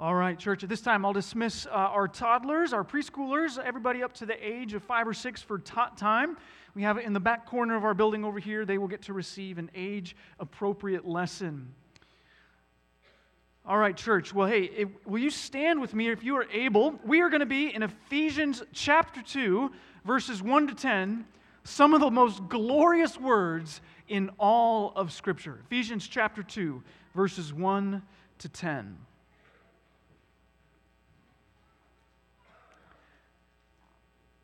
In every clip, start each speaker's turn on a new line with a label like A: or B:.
A: All right, church, at this time I'll dismiss uh, our toddlers, our preschoolers, everybody up to the age of five or six for t- time. We have it in the back corner of our building over here. They will get to receive an age appropriate lesson. All right, church. Well, hey, will you stand with me if you are able? We are going to be in Ephesians chapter 2, verses 1 to 10, some of the most glorious words in all of Scripture. Ephesians chapter 2, verses 1 to 10.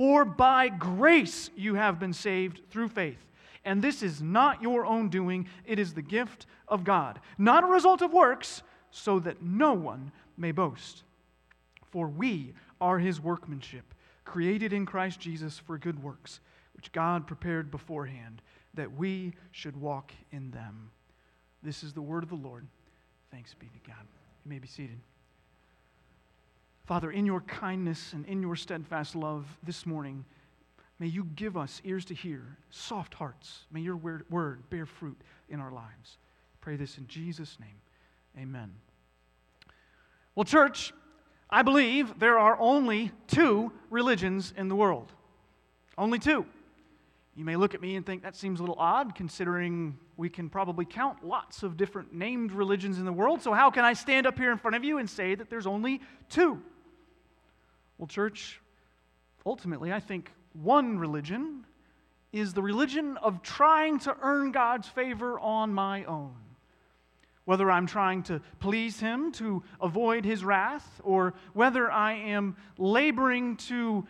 A: For by grace you have been saved through faith. And this is not your own doing, it is the gift of God, not a result of works, so that no one may boast. For we are his workmanship, created in Christ Jesus for good works, which God prepared beforehand that we should walk in them. This is the word of the Lord. Thanks be to God. You may be seated. Father, in your kindness and in your steadfast love this morning, may you give us ears to hear, soft hearts. May your word bear fruit in our lives. Pray this in Jesus' name. Amen. Well, church, I believe there are only two religions in the world. Only two. You may look at me and think that seems a little odd, considering we can probably count lots of different named religions in the world. So, how can I stand up here in front of you and say that there's only two? Well, church, ultimately, I think one religion is the religion of trying to earn God's favor on my own. Whether I'm trying to please Him to avoid His wrath, or whether I am laboring to,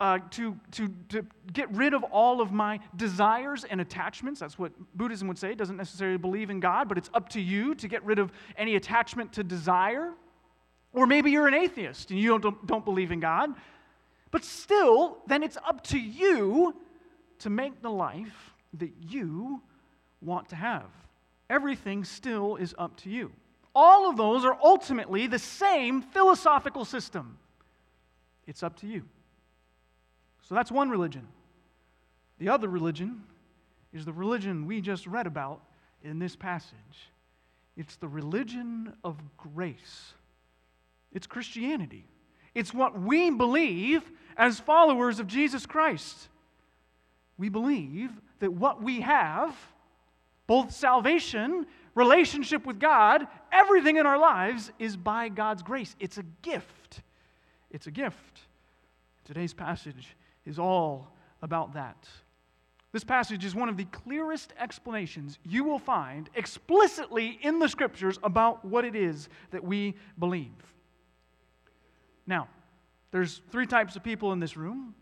A: uh, to, to, to get rid of all of my desires and attachments. That's what Buddhism would say. It doesn't necessarily believe in God, but it's up to you to get rid of any attachment to desire. Or maybe you're an atheist and you don't, don't believe in God. But still, then it's up to you to make the life that you want to have. Everything still is up to you. All of those are ultimately the same philosophical system. It's up to you. So that's one religion. The other religion is the religion we just read about in this passage. It's the religion of grace. It's Christianity. It's what we believe as followers of Jesus Christ. We believe that what we have, both salvation, relationship with God, everything in our lives is by God's grace. It's a gift. It's a gift. Today's passage is all about that. This passage is one of the clearest explanations you will find explicitly in the scriptures about what it is that we believe. Now, there's three types of people in this room.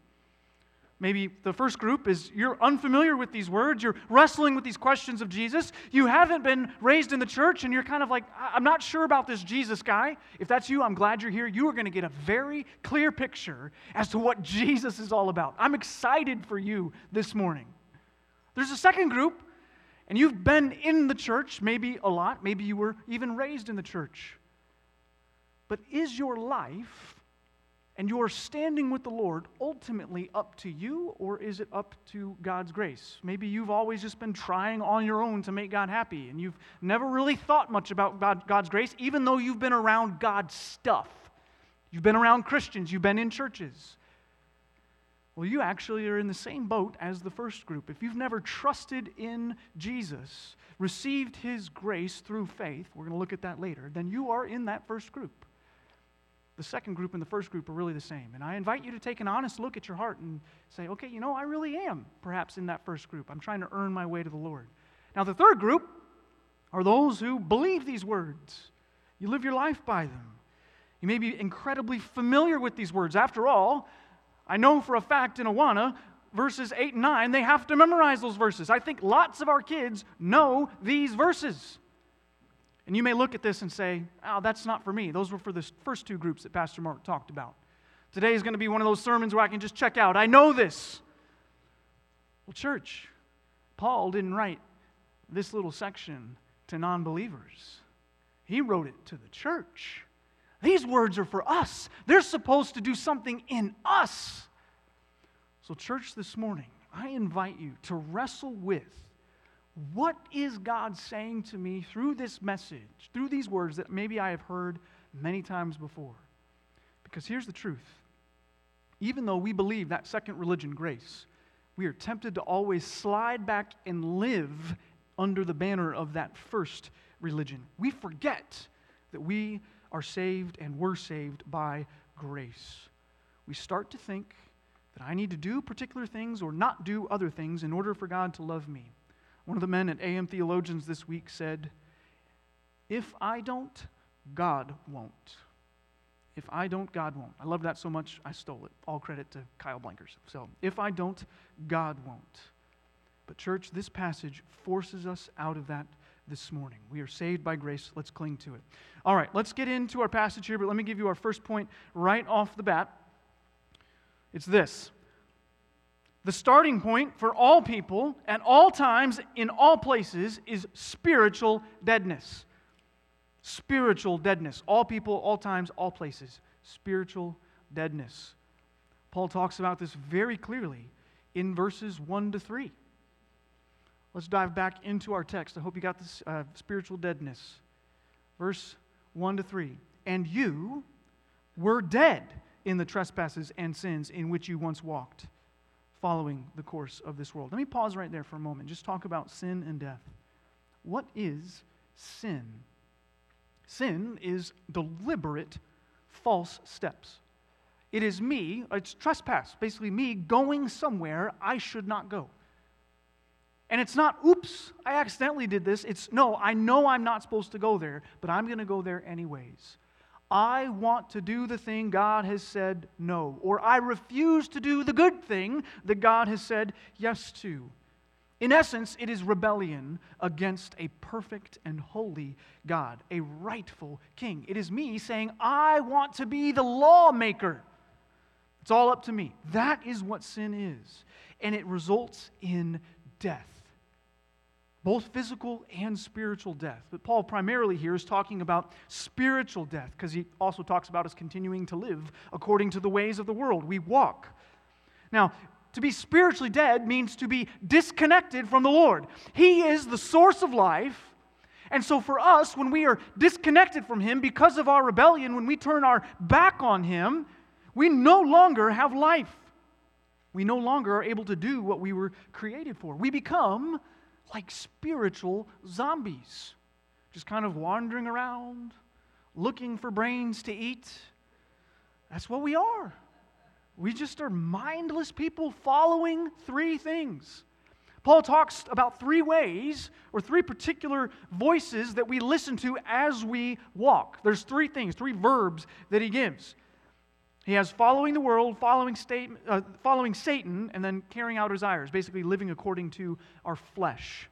A: Maybe the first group is you're unfamiliar with these words, you're wrestling with these questions of Jesus. You haven't been raised in the church, and you're kind of like, I'm not sure about this Jesus guy. If that's you, I'm glad you're here. You are going to get a very clear picture as to what Jesus is all about. I'm excited for you this morning. There's a second group, and you've been in the church, maybe a lot, maybe you were even raised in the church. But is your life and your standing with the Lord ultimately up to you, or is it up to God's grace? Maybe you've always just been trying on your own to make God happy, and you've never really thought much about God, God's grace, even though you've been around God's stuff. You've been around Christians, you've been in churches. Well, you actually are in the same boat as the first group. If you've never trusted in Jesus, received his grace through faith, we're going to look at that later, then you are in that first group. The second group and the first group are really the same. And I invite you to take an honest look at your heart and say, okay, you know, I really am perhaps in that first group. I'm trying to earn my way to the Lord. Now, the third group are those who believe these words. You live your life by them. You may be incredibly familiar with these words. After all, I know for a fact in Awana, verses 8 and 9, they have to memorize those verses. I think lots of our kids know these verses. And you may look at this and say, oh, that's not for me. Those were for the first two groups that Pastor Mark talked about. Today is going to be one of those sermons where I can just check out. I know this. Well, church, Paul didn't write this little section to non believers, he wrote it to the church. These words are for us, they're supposed to do something in us. So, church, this morning, I invite you to wrestle with what is God saying to me through this message, through these words that maybe I have heard many times before? Because here's the truth. Even though we believe that second religion, grace, we are tempted to always slide back and live under the banner of that first religion. We forget that we are saved and were saved by grace. We start to think that I need to do particular things or not do other things in order for God to love me. One of the men at AM Theologians this week said, If I don't, God won't. If I don't, God won't. I love that so much, I stole it. All credit to Kyle Blankers. So, if I don't, God won't. But, church, this passage forces us out of that this morning. We are saved by grace. Let's cling to it. All right, let's get into our passage here, but let me give you our first point right off the bat. It's this the starting point for all people at all times, in all places, is spiritual deadness. Spiritual deadness. All people, all times, all places. Spiritual deadness. Paul talks about this very clearly in verses 1 to 3. Let's dive back into our text. I hope you got this uh, spiritual deadness. Verse 1 to 3. And you were dead in the trespasses and sins in which you once walked following the course of this world. Let me pause right there for a moment. Just talk about sin and death. What is sin? Sin is deliberate false steps. It is me, it's trespass, basically me going somewhere I should not go. And it's not, oops, I accidentally did this. It's, no, I know I'm not supposed to go there, but I'm going to go there anyways. I want to do the thing God has said no, or I refuse to do the good thing that God has said yes to. In essence, it is rebellion against a perfect and holy God, a rightful king. It is me saying, I want to be the lawmaker. It's all up to me. That is what sin is. And it results in death both physical and spiritual death. But Paul primarily here is talking about spiritual death because he also talks about us continuing to live according to the ways of the world. We walk. Now, to be spiritually dead means to be disconnected from the Lord. He is the source of life. And so, for us, when we are disconnected from Him because of our rebellion, when we turn our back on Him, we no longer have life. We no longer are able to do what we were created for. We become like spiritual zombies, just kind of wandering around, looking for brains to eat. That's what we are. We just are mindless people following three things. Paul talks about three ways or three particular voices that we listen to as we walk. There's three things, three verbs that he gives. He has following the world, following, state, uh, following Satan, and then carrying out desires, basically living according to our flesh.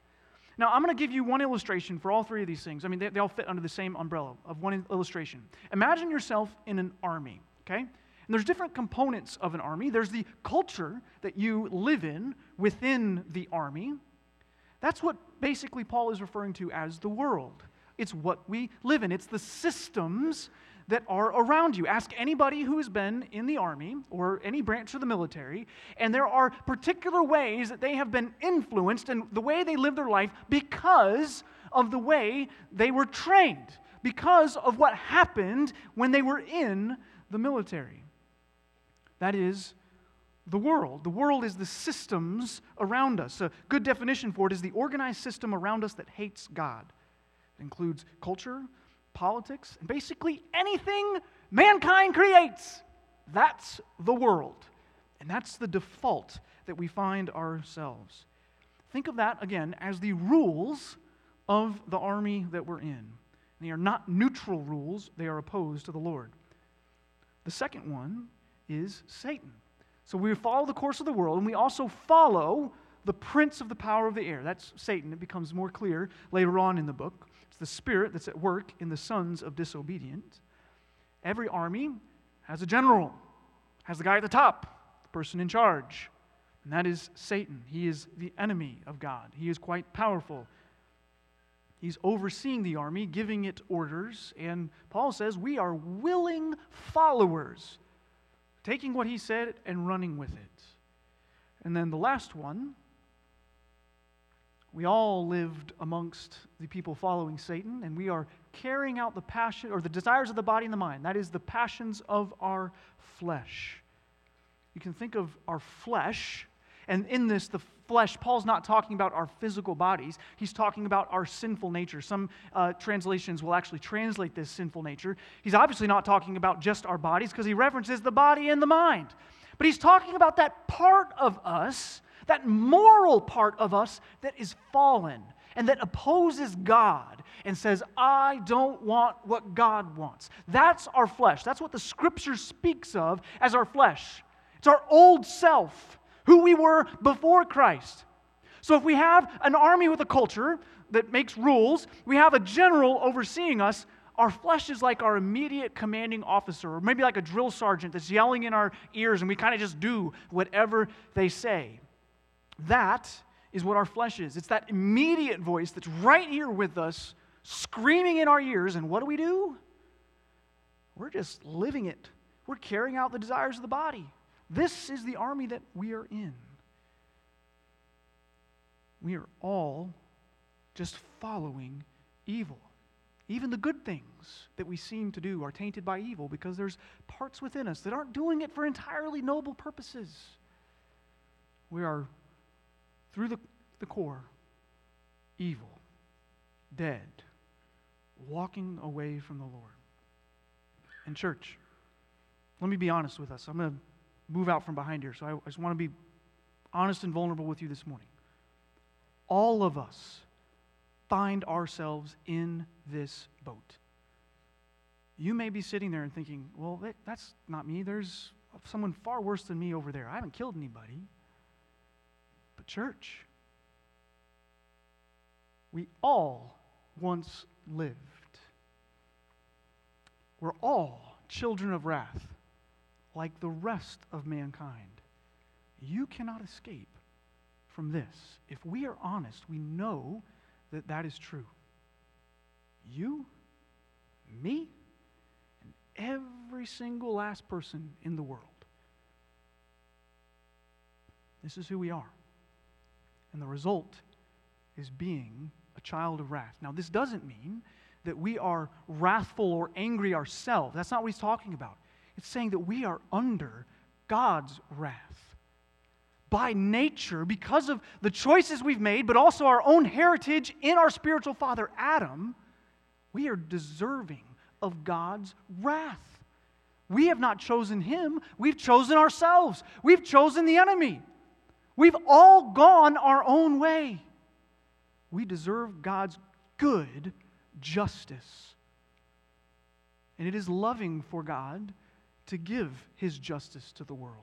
A: Now, I'm going to give you one illustration for all three of these things. I mean, they, they all fit under the same umbrella of one illustration. Imagine yourself in an army, okay? And there's different components of an army. There's the culture that you live in within the army. That's what basically Paul is referring to as the world. It's what we live in, it's the systems that are around you. Ask anybody who has been in the army or any branch of the military, and there are particular ways that they have been influenced in the way they live their life because of the way they were trained, because of what happened when they were in the military. That is the world. The world is the systems around us. A good definition for it is the organized system around us that hates God. It includes culture, politics, and basically anything mankind creates. That's the world. And that's the default that we find ourselves. Think of that again as the rules of the army that we're in. They are not neutral rules, they are opposed to the Lord. The second one is Satan. So we follow the course of the world, and we also follow the prince of the power of the air. That's Satan. It becomes more clear later on in the book. It's the spirit that's at work in the sons of disobedience. Every army has a general, has the guy at the top, the person in charge, and that is Satan. He is the enemy of God. He is quite powerful. He's overseeing the army, giving it orders, and Paul says we are willing followers, taking what he said and running with it. And then the last one we all lived amongst the people following Satan, and we are carrying out the passion or the desires of the body and the mind. That is the passions of our flesh. You can think of our flesh, and in this, the flesh, Paul's not talking about our physical bodies. He's talking about our sinful nature. Some uh, translations will actually translate this sinful nature. He's obviously not talking about just our bodies because he references the body and the mind. But he's talking about that part of us that moral part of us that is fallen and that opposes God and says, I don't want what God wants. That's our flesh. That's what the scripture speaks of as our flesh. It's our old self, who we were before Christ. So if we have an army with a culture that makes rules, we have a general overseeing us. Our flesh is like our immediate commanding officer, or maybe like a drill sergeant that's yelling in our ears, and we kind of just do whatever they say. That is what our flesh is. It's that immediate voice that's right here with us, screaming in our ears. And what do we do? We're just living it. We're carrying out the desires of the body. This is the army that we are in. We are all just following evil. Even the good things that we seem to do are tainted by evil because there's parts within us that aren't doing it for entirely noble purposes. We are through the, the core, evil, dead, walking away from the Lord. And, church, let me be honest with us. I'm going to move out from behind here, so I, I just want to be honest and vulnerable with you this morning. All of us find ourselves in this boat. You may be sitting there and thinking, well, that, that's not me. There's someone far worse than me over there. I haven't killed anybody. Church, we all once lived. We're all children of wrath, like the rest of mankind. You cannot escape from this. If we are honest, we know that that is true. You, me, and every single last person in the world. This is who we are. And the result is being a child of wrath. Now, this doesn't mean that we are wrathful or angry ourselves. That's not what he's talking about. It's saying that we are under God's wrath. By nature, because of the choices we've made, but also our own heritage in our spiritual father, Adam, we are deserving of God's wrath. We have not chosen him, we've chosen ourselves. We've chosen the enemy. We've all gone our own way. We deserve God's good justice. And it is loving for God to give his justice to the world.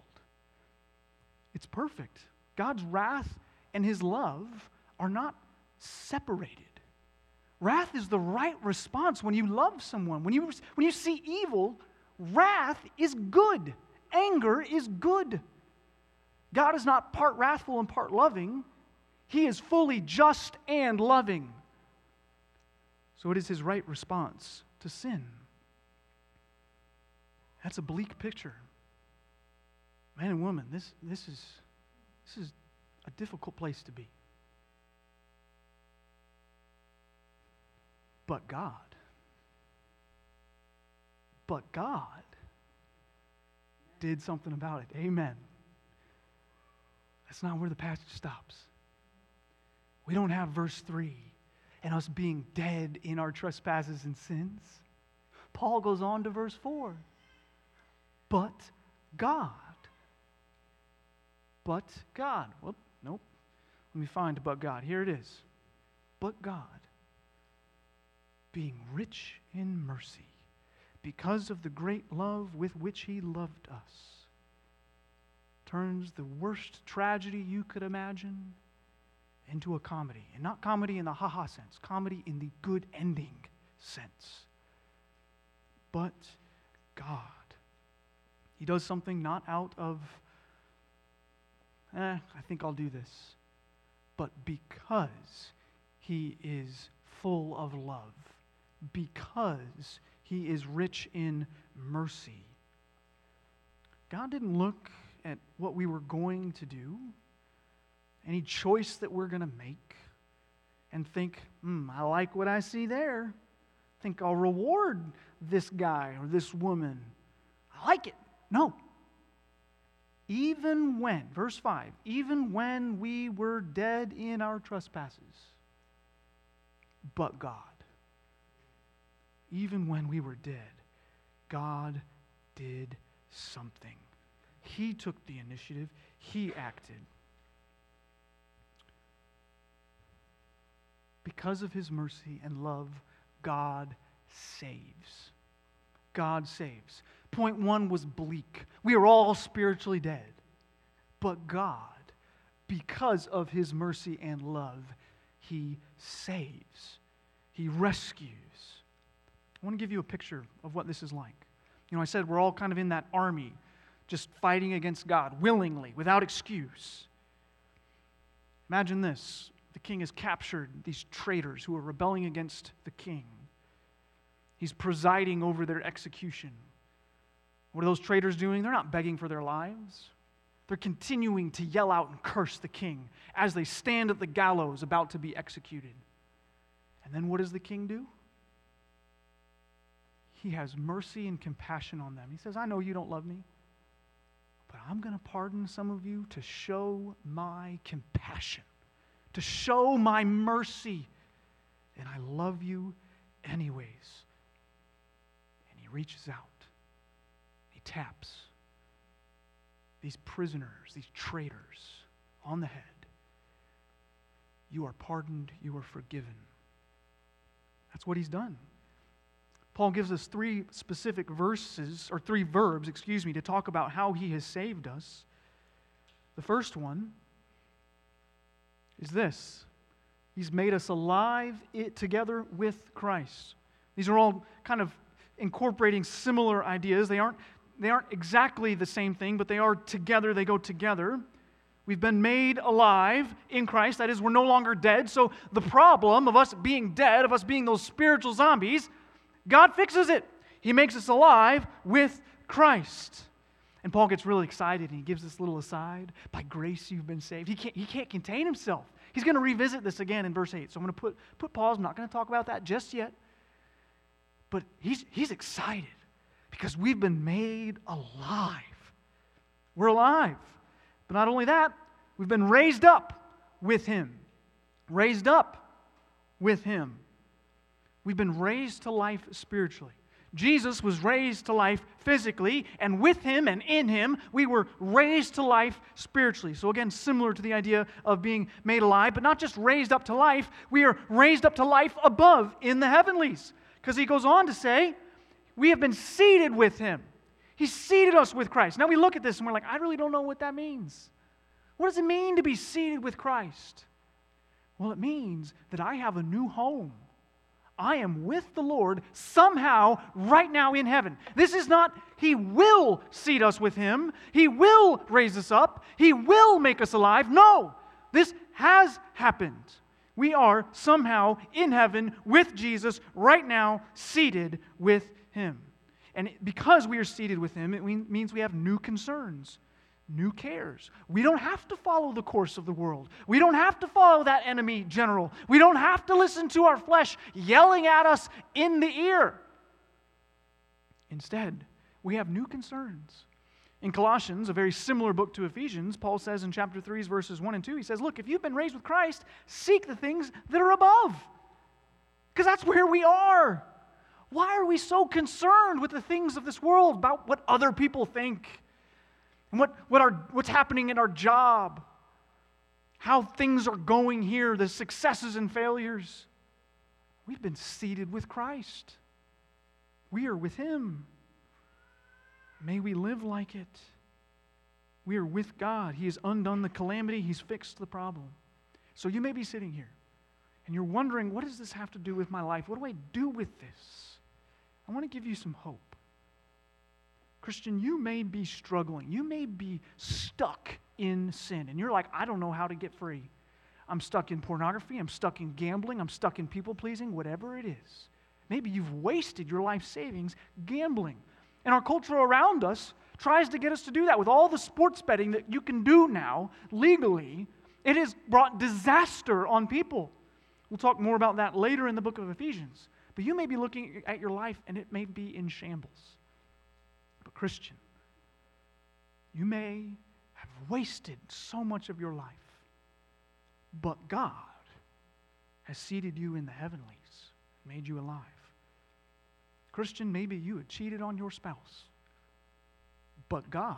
A: It's perfect. God's wrath and his love are not separated. Wrath is the right response when you love someone. When you, when you see evil, wrath is good. Anger is good. God is not part wrathful and part loving, He is fully just and loving. So it is His right response to sin. That's a bleak picture. Man and woman, this, this, is, this is a difficult place to be. But God, but God did something about it. Amen. That's not where the passage stops. We don't have verse 3 and us being dead in our trespasses and sins. Paul goes on to verse 4. but God. But God. Well, nope. Let me find but God. Here it is. But God, being rich in mercy, because of the great love with which He loved us, turns the worst tragedy you could imagine into a comedy. And not comedy in the ha ha sense, comedy in the good ending sense. But God. He does something not out of, eh, I think I'll do this, but because He is full of love, because He is rich in mercy. God didn't look at what we were going to do, any choice that we're going to make, and think, hmm, I like what I see there. Think I'll reward this guy or this woman. I like it. No. Even when, verse 5, even when we were dead in our trespasses, but God, even when we were dead, God did something. He took the initiative, He acted. Because of His mercy and love, God saves. God saves. Point one was bleak. We are all spiritually dead. But God, because of his mercy and love, he saves, he rescues. I want to give you a picture of what this is like. You know, I said we're all kind of in that army, just fighting against God willingly, without excuse. Imagine this the king has captured these traitors who are rebelling against the king. He's presiding over their execution. What are those traitors doing? They're not begging for their lives. They're continuing to yell out and curse the king as they stand at the gallows about to be executed. And then what does the king do? He has mercy and compassion on them. He says, I know you don't love me, but I'm going to pardon some of you to show my compassion, to show my mercy. And I love you anyways. And he reaches out he taps these prisoners, these traitors on the head. You are pardoned, you are forgiven. That's what he's done. Paul gives us three specific verses, or three verbs, excuse me, to talk about how he has saved us. The first one is this He's made us alive together with Christ. These are all kind of incorporating similar ideas. They aren't they aren't exactly the same thing, but they are together, they go together. We've been made alive in Christ. That is, we're no longer dead. So the problem of us being dead, of us being those spiritual zombies, God fixes it. He makes us alive with Christ. And Paul gets really excited and he gives this little aside. By grace you've been saved. He can't, he can't contain himself. He's going to revisit this again in verse 8. So I'm going to put, put pause. I'm not going to talk about that just yet. But he's, he's excited because we've been made alive. We're alive. But not only that, we've been raised up with Him. Raised up with Him. We've been raised to life spiritually. Jesus was raised to life physically, and with him and in him, we were raised to life spiritually. So, again, similar to the idea of being made alive, but not just raised up to life, we are raised up to life above in the heavenlies. Because he goes on to say, we have been seated with him. He seated us with Christ. Now we look at this and we're like, I really don't know what that means. What does it mean to be seated with Christ? Well, it means that I have a new home. I am with the Lord somehow right now in heaven. This is not, He will seat us with Him, He will raise us up, He will make us alive. No, this has happened. We are somehow in heaven with Jesus right now, seated with him. And because we are seated with Him, it means we have new concerns, new cares. We don't have to follow the course of the world. We don't have to follow that enemy general. We don't have to listen to our flesh yelling at us in the ear. Instead, we have new concerns. In Colossians, a very similar book to Ephesians, Paul says in chapter 3, verses 1 and 2, he says, Look, if you've been raised with Christ, seek the things that are above. Because that's where we are. Why are we so concerned with the things of this world, about what other people think, and what, what our, what's happening in our job, how things are going here, the successes and failures? We've been seated with Christ, we are with Him. May we live like it. We are with God. He has undone the calamity, He's fixed the problem. So you may be sitting here and you're wondering, what does this have to do with my life? What do I do with this? I want to give you some hope. Christian, you may be struggling. You may be stuck in sin. And you're like, I don't know how to get free. I'm stuck in pornography. I'm stuck in gambling. I'm stuck in people pleasing, whatever it is. Maybe you've wasted your life savings gambling. And our culture around us tries to get us to do that with all the sports betting that you can do now legally. It has brought disaster on people. We'll talk more about that later in the book of Ephesians. But you may be looking at your life and it may be in shambles. Christian, you may have wasted so much of your life, but God has seated you in the heavenlies, made you alive. Christian, maybe you had cheated on your spouse, but God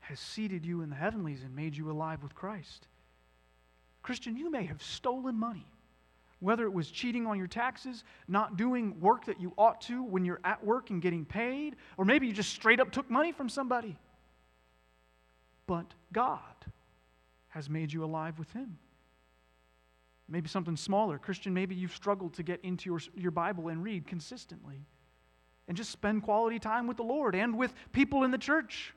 A: has seated you in the heavenlies and made you alive with Christ. Christian, you may have stolen money, whether it was cheating on your taxes, not doing work that you ought to when you're at work and getting paid, or maybe you just straight up took money from somebody. But God has made you alive with Him. Maybe something smaller. Christian, maybe you've struggled to get into your, your Bible and read consistently and just spend quality time with the Lord and with people in the church.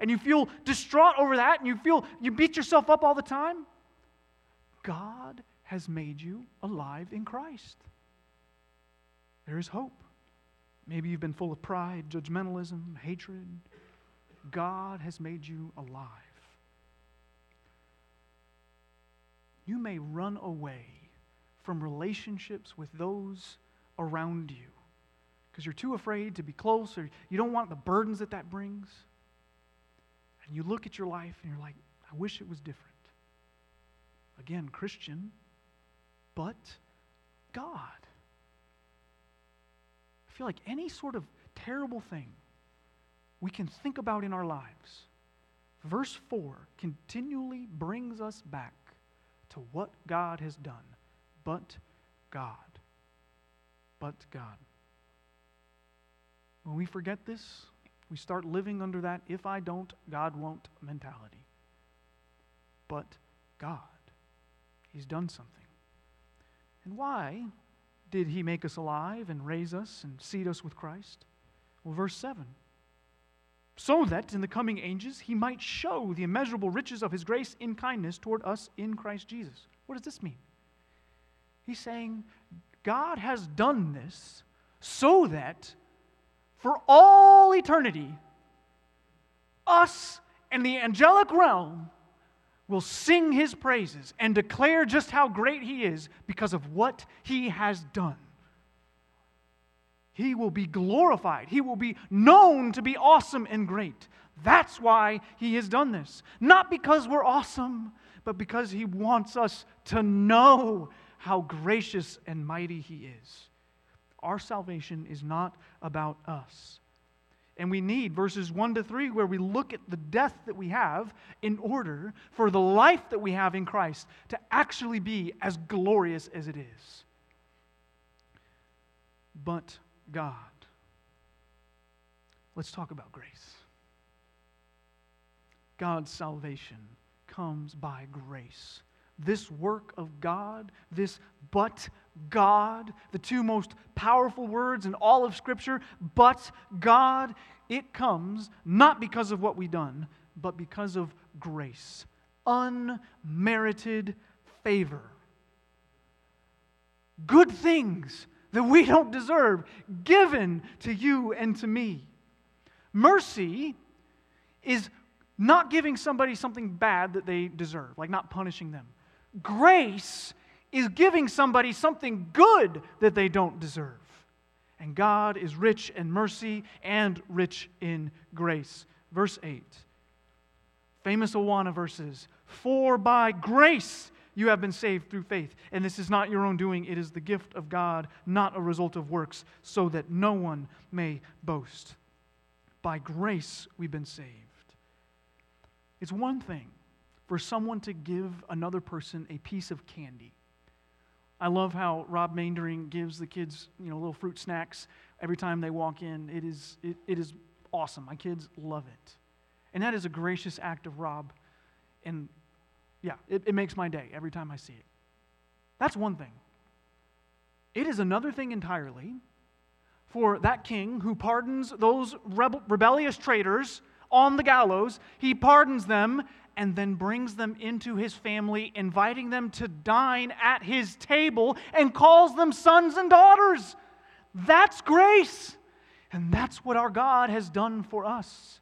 A: And you feel distraught over that and you feel you beat yourself up all the time. God has made you alive in Christ. There is hope. Maybe you've been full of pride, judgmentalism, hatred. God has made you alive. you may run away from relationships with those around you because you're too afraid to be close or you don't want the burdens that that brings. And you look at your life and you're like, I wish it was different. Again, Christian, but God. I feel like any sort of terrible thing we can think about in our lives, verse 4 continually brings us back to what God has done. But God. But God. When we forget this, we start living under that if I don't, God won't mentality. But God. He's done something. And why did He make us alive and raise us and seat us with Christ? Well, verse 7 so that in the coming ages he might show the immeasurable riches of his grace in kindness toward us in Christ Jesus. What does this mean? He's saying God has done this so that for all eternity, us and the angelic realm will sing his praises and declare just how great he is because of what he has done. He will be glorified. He will be known to be awesome and great. That's why He has done this. Not because we're awesome, but because He wants us to know how gracious and mighty He is. Our salvation is not about us. And we need verses 1 to 3 where we look at the death that we have in order for the life that we have in Christ to actually be as glorious as it is. But God. Let's talk about grace. God's salvation comes by grace. This work of God, this but God, the two most powerful words in all of Scripture, but God, it comes not because of what we've done, but because of grace, unmerited favor. Good things that we don't deserve, given to you and to me. Mercy is not giving somebody something bad that they deserve, like not punishing them. Grace is giving somebody something good that they don't deserve. And God is rich in mercy and rich in grace. Verse 8, famous Awana verses For by grace You have been saved through faith. And this is not your own doing, it is the gift of God, not a result of works, so that no one may boast. By grace, we've been saved. It's one thing for someone to give another person a piece of candy. I love how Rob Maindering gives the kids, you know, little fruit snacks every time they walk in. It is, it, it is awesome. My kids love it. And that is a gracious act of Rob. And yeah, it, it makes my day every time I see it. That's one thing. It is another thing entirely for that king who pardons those rebel, rebellious traitors on the gallows. He pardons them and then brings them into his family, inviting them to dine at his table and calls them sons and daughters. That's grace. And that's what our God has done for us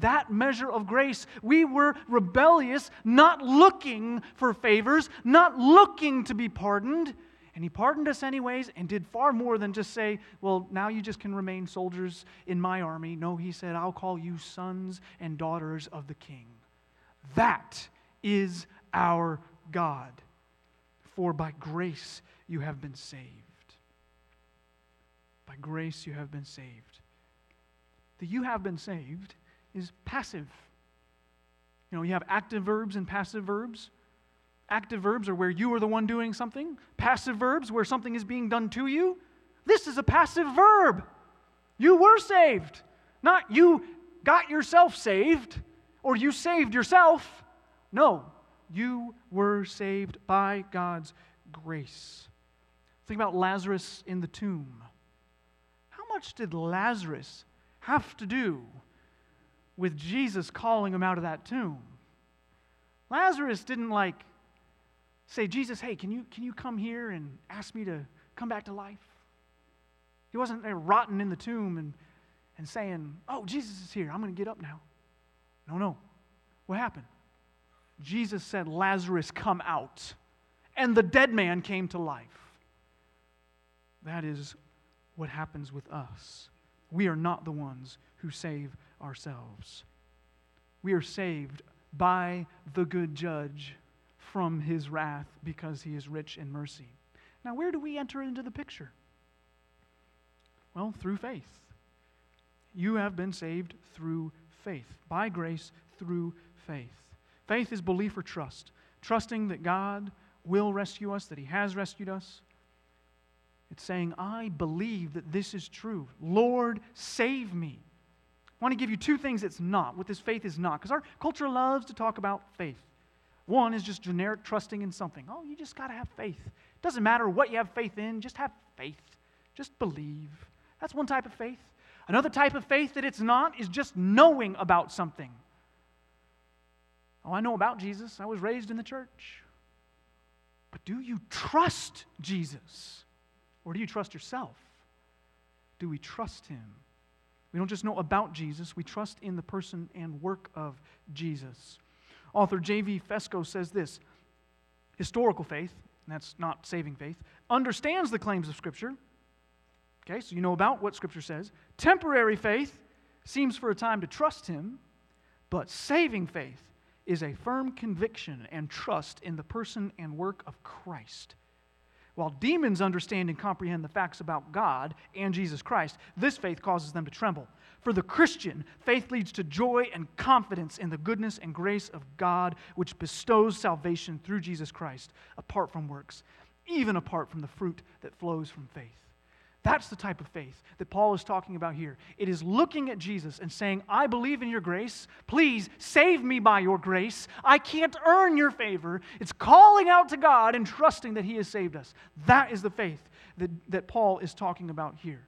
A: that measure of grace. We were rebellious, not looking for favors, not looking to be pardoned. And he pardoned us anyways and did far more than just say, Well, now you just can remain soldiers in my army. No, he said, I'll call you sons and daughters of the king. That is our God. For by grace you have been saved. By grace you have been saved. The you have been saved is passive. You know, you have active verbs and passive verbs. Active verbs are where you are the one doing something, passive verbs where something is being done to you. This is a passive verb. You were saved, not you got yourself saved or you saved yourself. No, you were saved by God's grace. Think about Lazarus in the tomb. How much did Lazarus have to do with Jesus calling him out of that tomb. Lazarus didn't like say, Jesus, hey, can you, can you come here and ask me to come back to life? He wasn't there rotting in the tomb and, and saying, oh, Jesus is here. I'm going to get up now. No, no. What happened? Jesus said, Lazarus, come out. And the dead man came to life. That is what happens with us. We are not the ones who save ourselves. We are saved by the good judge from his wrath because he is rich in mercy. Now, where do we enter into the picture? Well, through faith. You have been saved through faith, by grace through faith. Faith is belief or trust, trusting that God will rescue us, that He has rescued us. It's saying, I believe that this is true. Lord, save me. I want to give you two things it's not, what this faith is not, because our culture loves to talk about faith. One is just generic trusting in something. Oh, you just got to have faith. It doesn't matter what you have faith in, just have faith. Just believe. That's one type of faith. Another type of faith that it's not is just knowing about something. Oh, I know about Jesus. I was raised in the church. But do you trust Jesus? Or do you trust yourself? Do we trust him? We don't just know about Jesus, we trust in the person and work of Jesus. Author J.V. Fesko says this historical faith, that's not saving faith, understands the claims of Scripture. Okay, so you know about what Scripture says. Temporary faith seems for a time to trust Him, but saving faith is a firm conviction and trust in the person and work of Christ. While demons understand and comprehend the facts about God and Jesus Christ, this faith causes them to tremble. For the Christian, faith leads to joy and confidence in the goodness and grace of God, which bestows salvation through Jesus Christ, apart from works, even apart from the fruit that flows from faith. That's the type of faith that Paul is talking about here. It is looking at Jesus and saying, I believe in your grace. Please save me by your grace. I can't earn your favor. It's calling out to God and trusting that He has saved us. That is the faith that, that Paul is talking about here.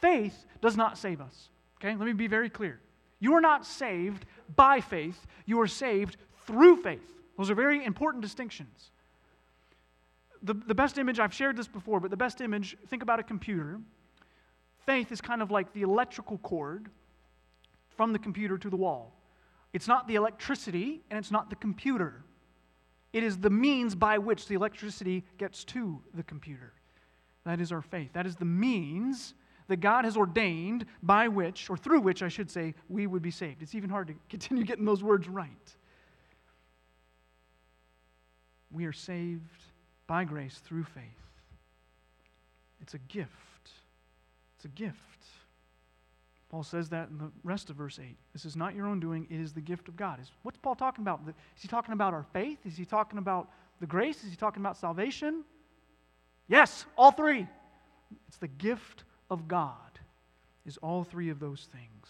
A: Faith does not save us. Okay, let me be very clear. You are not saved by faith, you are saved through faith. Those are very important distinctions the, the best image, I've shared this before, but the best image, think about a computer. Faith is kind of like the electrical cord from the computer to the wall. It's not the electricity and it's not the computer. It is the means by which the electricity gets to the computer. That is our faith. That is the means that God has ordained by which, or through which, I should say, we would be saved. It's even hard to continue getting those words right. We are saved by grace through faith. It's a gift. It's a gift. Paul says that in the rest of verse 8. This is not your own doing, it is the gift of God. Is, what's Paul talking about? Is he talking about our faith? Is he talking about the grace? Is he talking about salvation? Yes, all three. It's the gift of God, is all three of those things.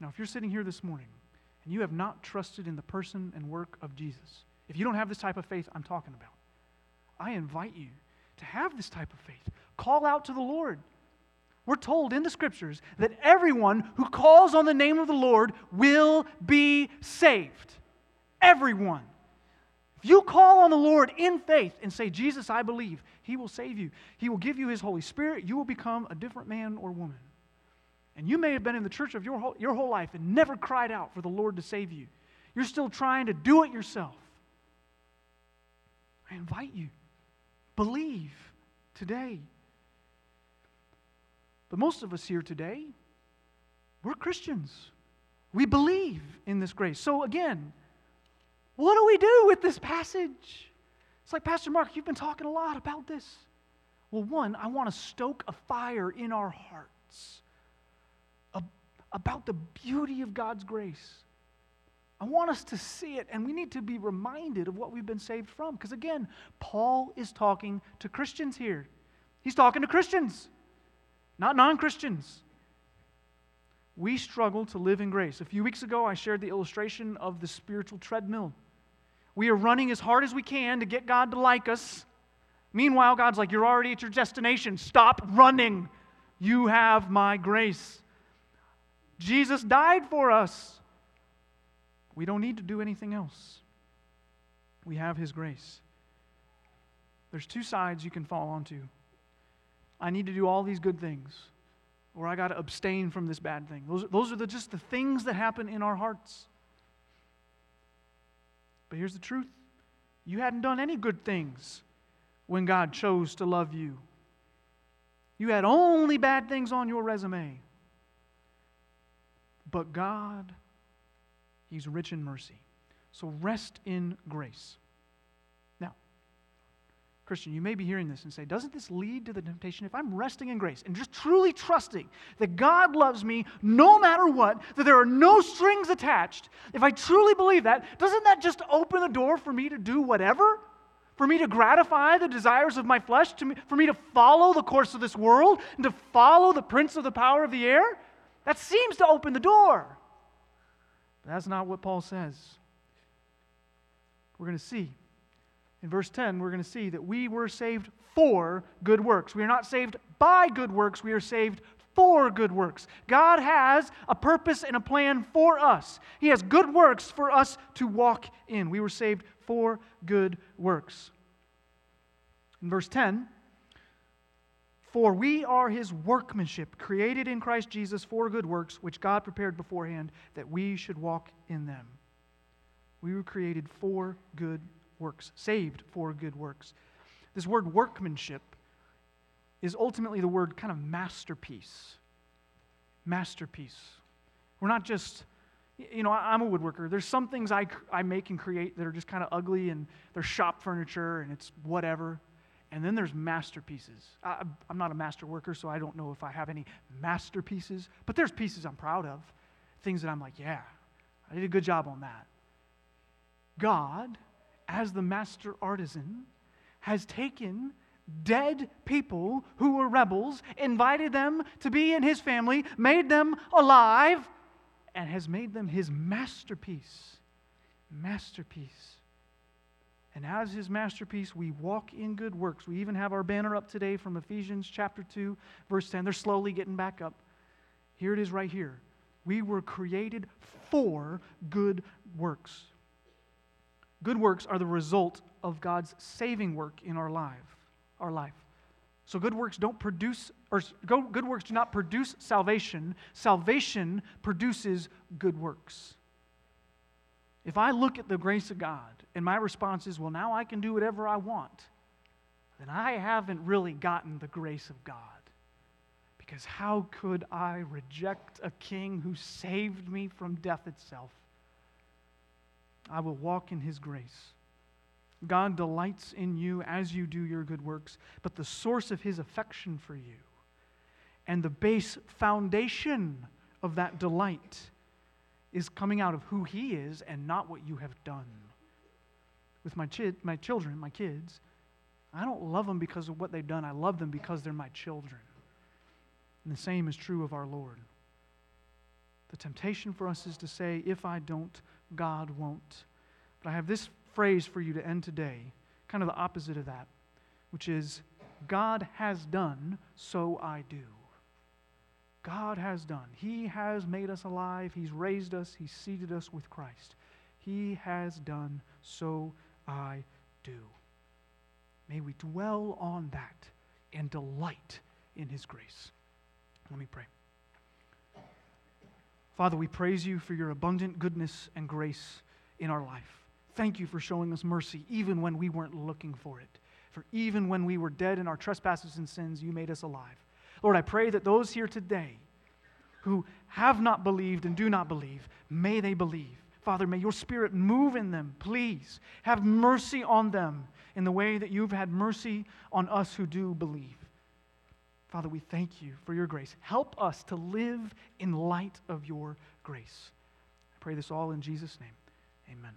A: Now, if you're sitting here this morning and you have not trusted in the person and work of Jesus, if you don't have this type of faith I'm talking about, I invite you to have this type of faith. Call out to the Lord. We're told in the scriptures that everyone who calls on the name of the Lord will be saved. Everyone. If you call on the Lord in faith and say, Jesus, I believe, He will save you. He will give you His Holy Spirit. You will become a different man or woman. And you may have been in the church of your whole, your whole life and never cried out for the Lord to save you. You're still trying to do it yourself. I invite you, believe today. But most of us here today, we're Christians. We believe in this grace. So, again, what do we do with this passage? It's like, Pastor Mark, you've been talking a lot about this. Well, one, I want to stoke a fire in our hearts about the beauty of God's grace. I want us to see it, and we need to be reminded of what we've been saved from. Because again, Paul is talking to Christians here. He's talking to Christians not non Christians. We struggle to live in grace. A few weeks ago, I shared the illustration of the spiritual treadmill. We are running as hard as we can to get God to like us. Meanwhile, God's like, You're already at your destination. Stop running. You have my grace. Jesus died for us. We don't need to do anything else. We have His grace. There's two sides you can fall onto. I need to do all these good things, or I got to abstain from this bad thing. Those, those are the, just the things that happen in our hearts. But here's the truth you hadn't done any good things when God chose to love you. You had only bad things on your resume. But God, He's rich in mercy. So rest in grace. Now, Christian, you may be hearing this and say, doesn't this lead to the temptation? If I'm resting in grace and just truly trusting that God loves me no matter what, that there are no strings attached, if I truly believe that, doesn't that just open the door for me to do whatever? For me to gratify the desires of my flesh, to me, for me to follow the course of this world, and to follow the prince of the power of the air? That seems to open the door. But that's not what Paul says. We're going to see in verse 10, we're going to see that we were saved for good works. We are not saved by good works, we are saved for good works. God has a purpose and a plan for us. He has good works for us to walk in. We were saved for good works. In verse 10, for we are his workmanship, created in Christ Jesus for good works, which God prepared beforehand that we should walk in them. We were created for good works, saved for good works. This word workmanship is ultimately the word kind of masterpiece. Masterpiece. We're not just, you know, I'm a woodworker. There's some things I, I make and create that are just kind of ugly and they're shop furniture and it's whatever. And then there's masterpieces. I, I'm not a master worker, so I don't know if I have any masterpieces, but there's pieces I'm proud of. Things that I'm like, yeah, I did a good job on that. God as the master artisan, has taken dead people who were rebels, invited them to be in his family, made them alive, and has made them his masterpiece. Masterpiece. And as his masterpiece, we walk in good works. We even have our banner up today from Ephesians chapter 2, verse 10. They're slowly getting back up. Here it is right here. We were created for good works. Good works are the result of God's saving work in our life, our life. So good works don't produce or good works do not produce salvation. Salvation produces good works. If I look at the grace of God and my response is, well, now I can do whatever I want, then I haven't really gotten the grace of God. Because how could I reject a king who saved me from death itself? I will walk in his grace. God delights in you as you do your good works, but the source of his affection for you and the base foundation of that delight is coming out of who he is and not what you have done. With my, chi- my children, my kids, I don't love them because of what they've done. I love them because they're my children. And the same is true of our Lord. The temptation for us is to say, if I don't, God won't. But I have this phrase for you to end today, kind of the opposite of that, which is God has done, so I do. God has done. He has made us alive. He's raised us. He's seated us with Christ. He has done, so I do. May we dwell on that and delight in His grace. Let me pray. Father, we praise you for your abundant goodness and grace in our life. Thank you for showing us mercy even when we weren't looking for it. For even when we were dead in our trespasses and sins, you made us alive. Lord, I pray that those here today who have not believed and do not believe, may they believe. Father, may your spirit move in them, please. Have mercy on them in the way that you've had mercy on us who do believe. Father, we thank you for your grace. Help us to live in light of your grace. I pray this all in Jesus' name. Amen.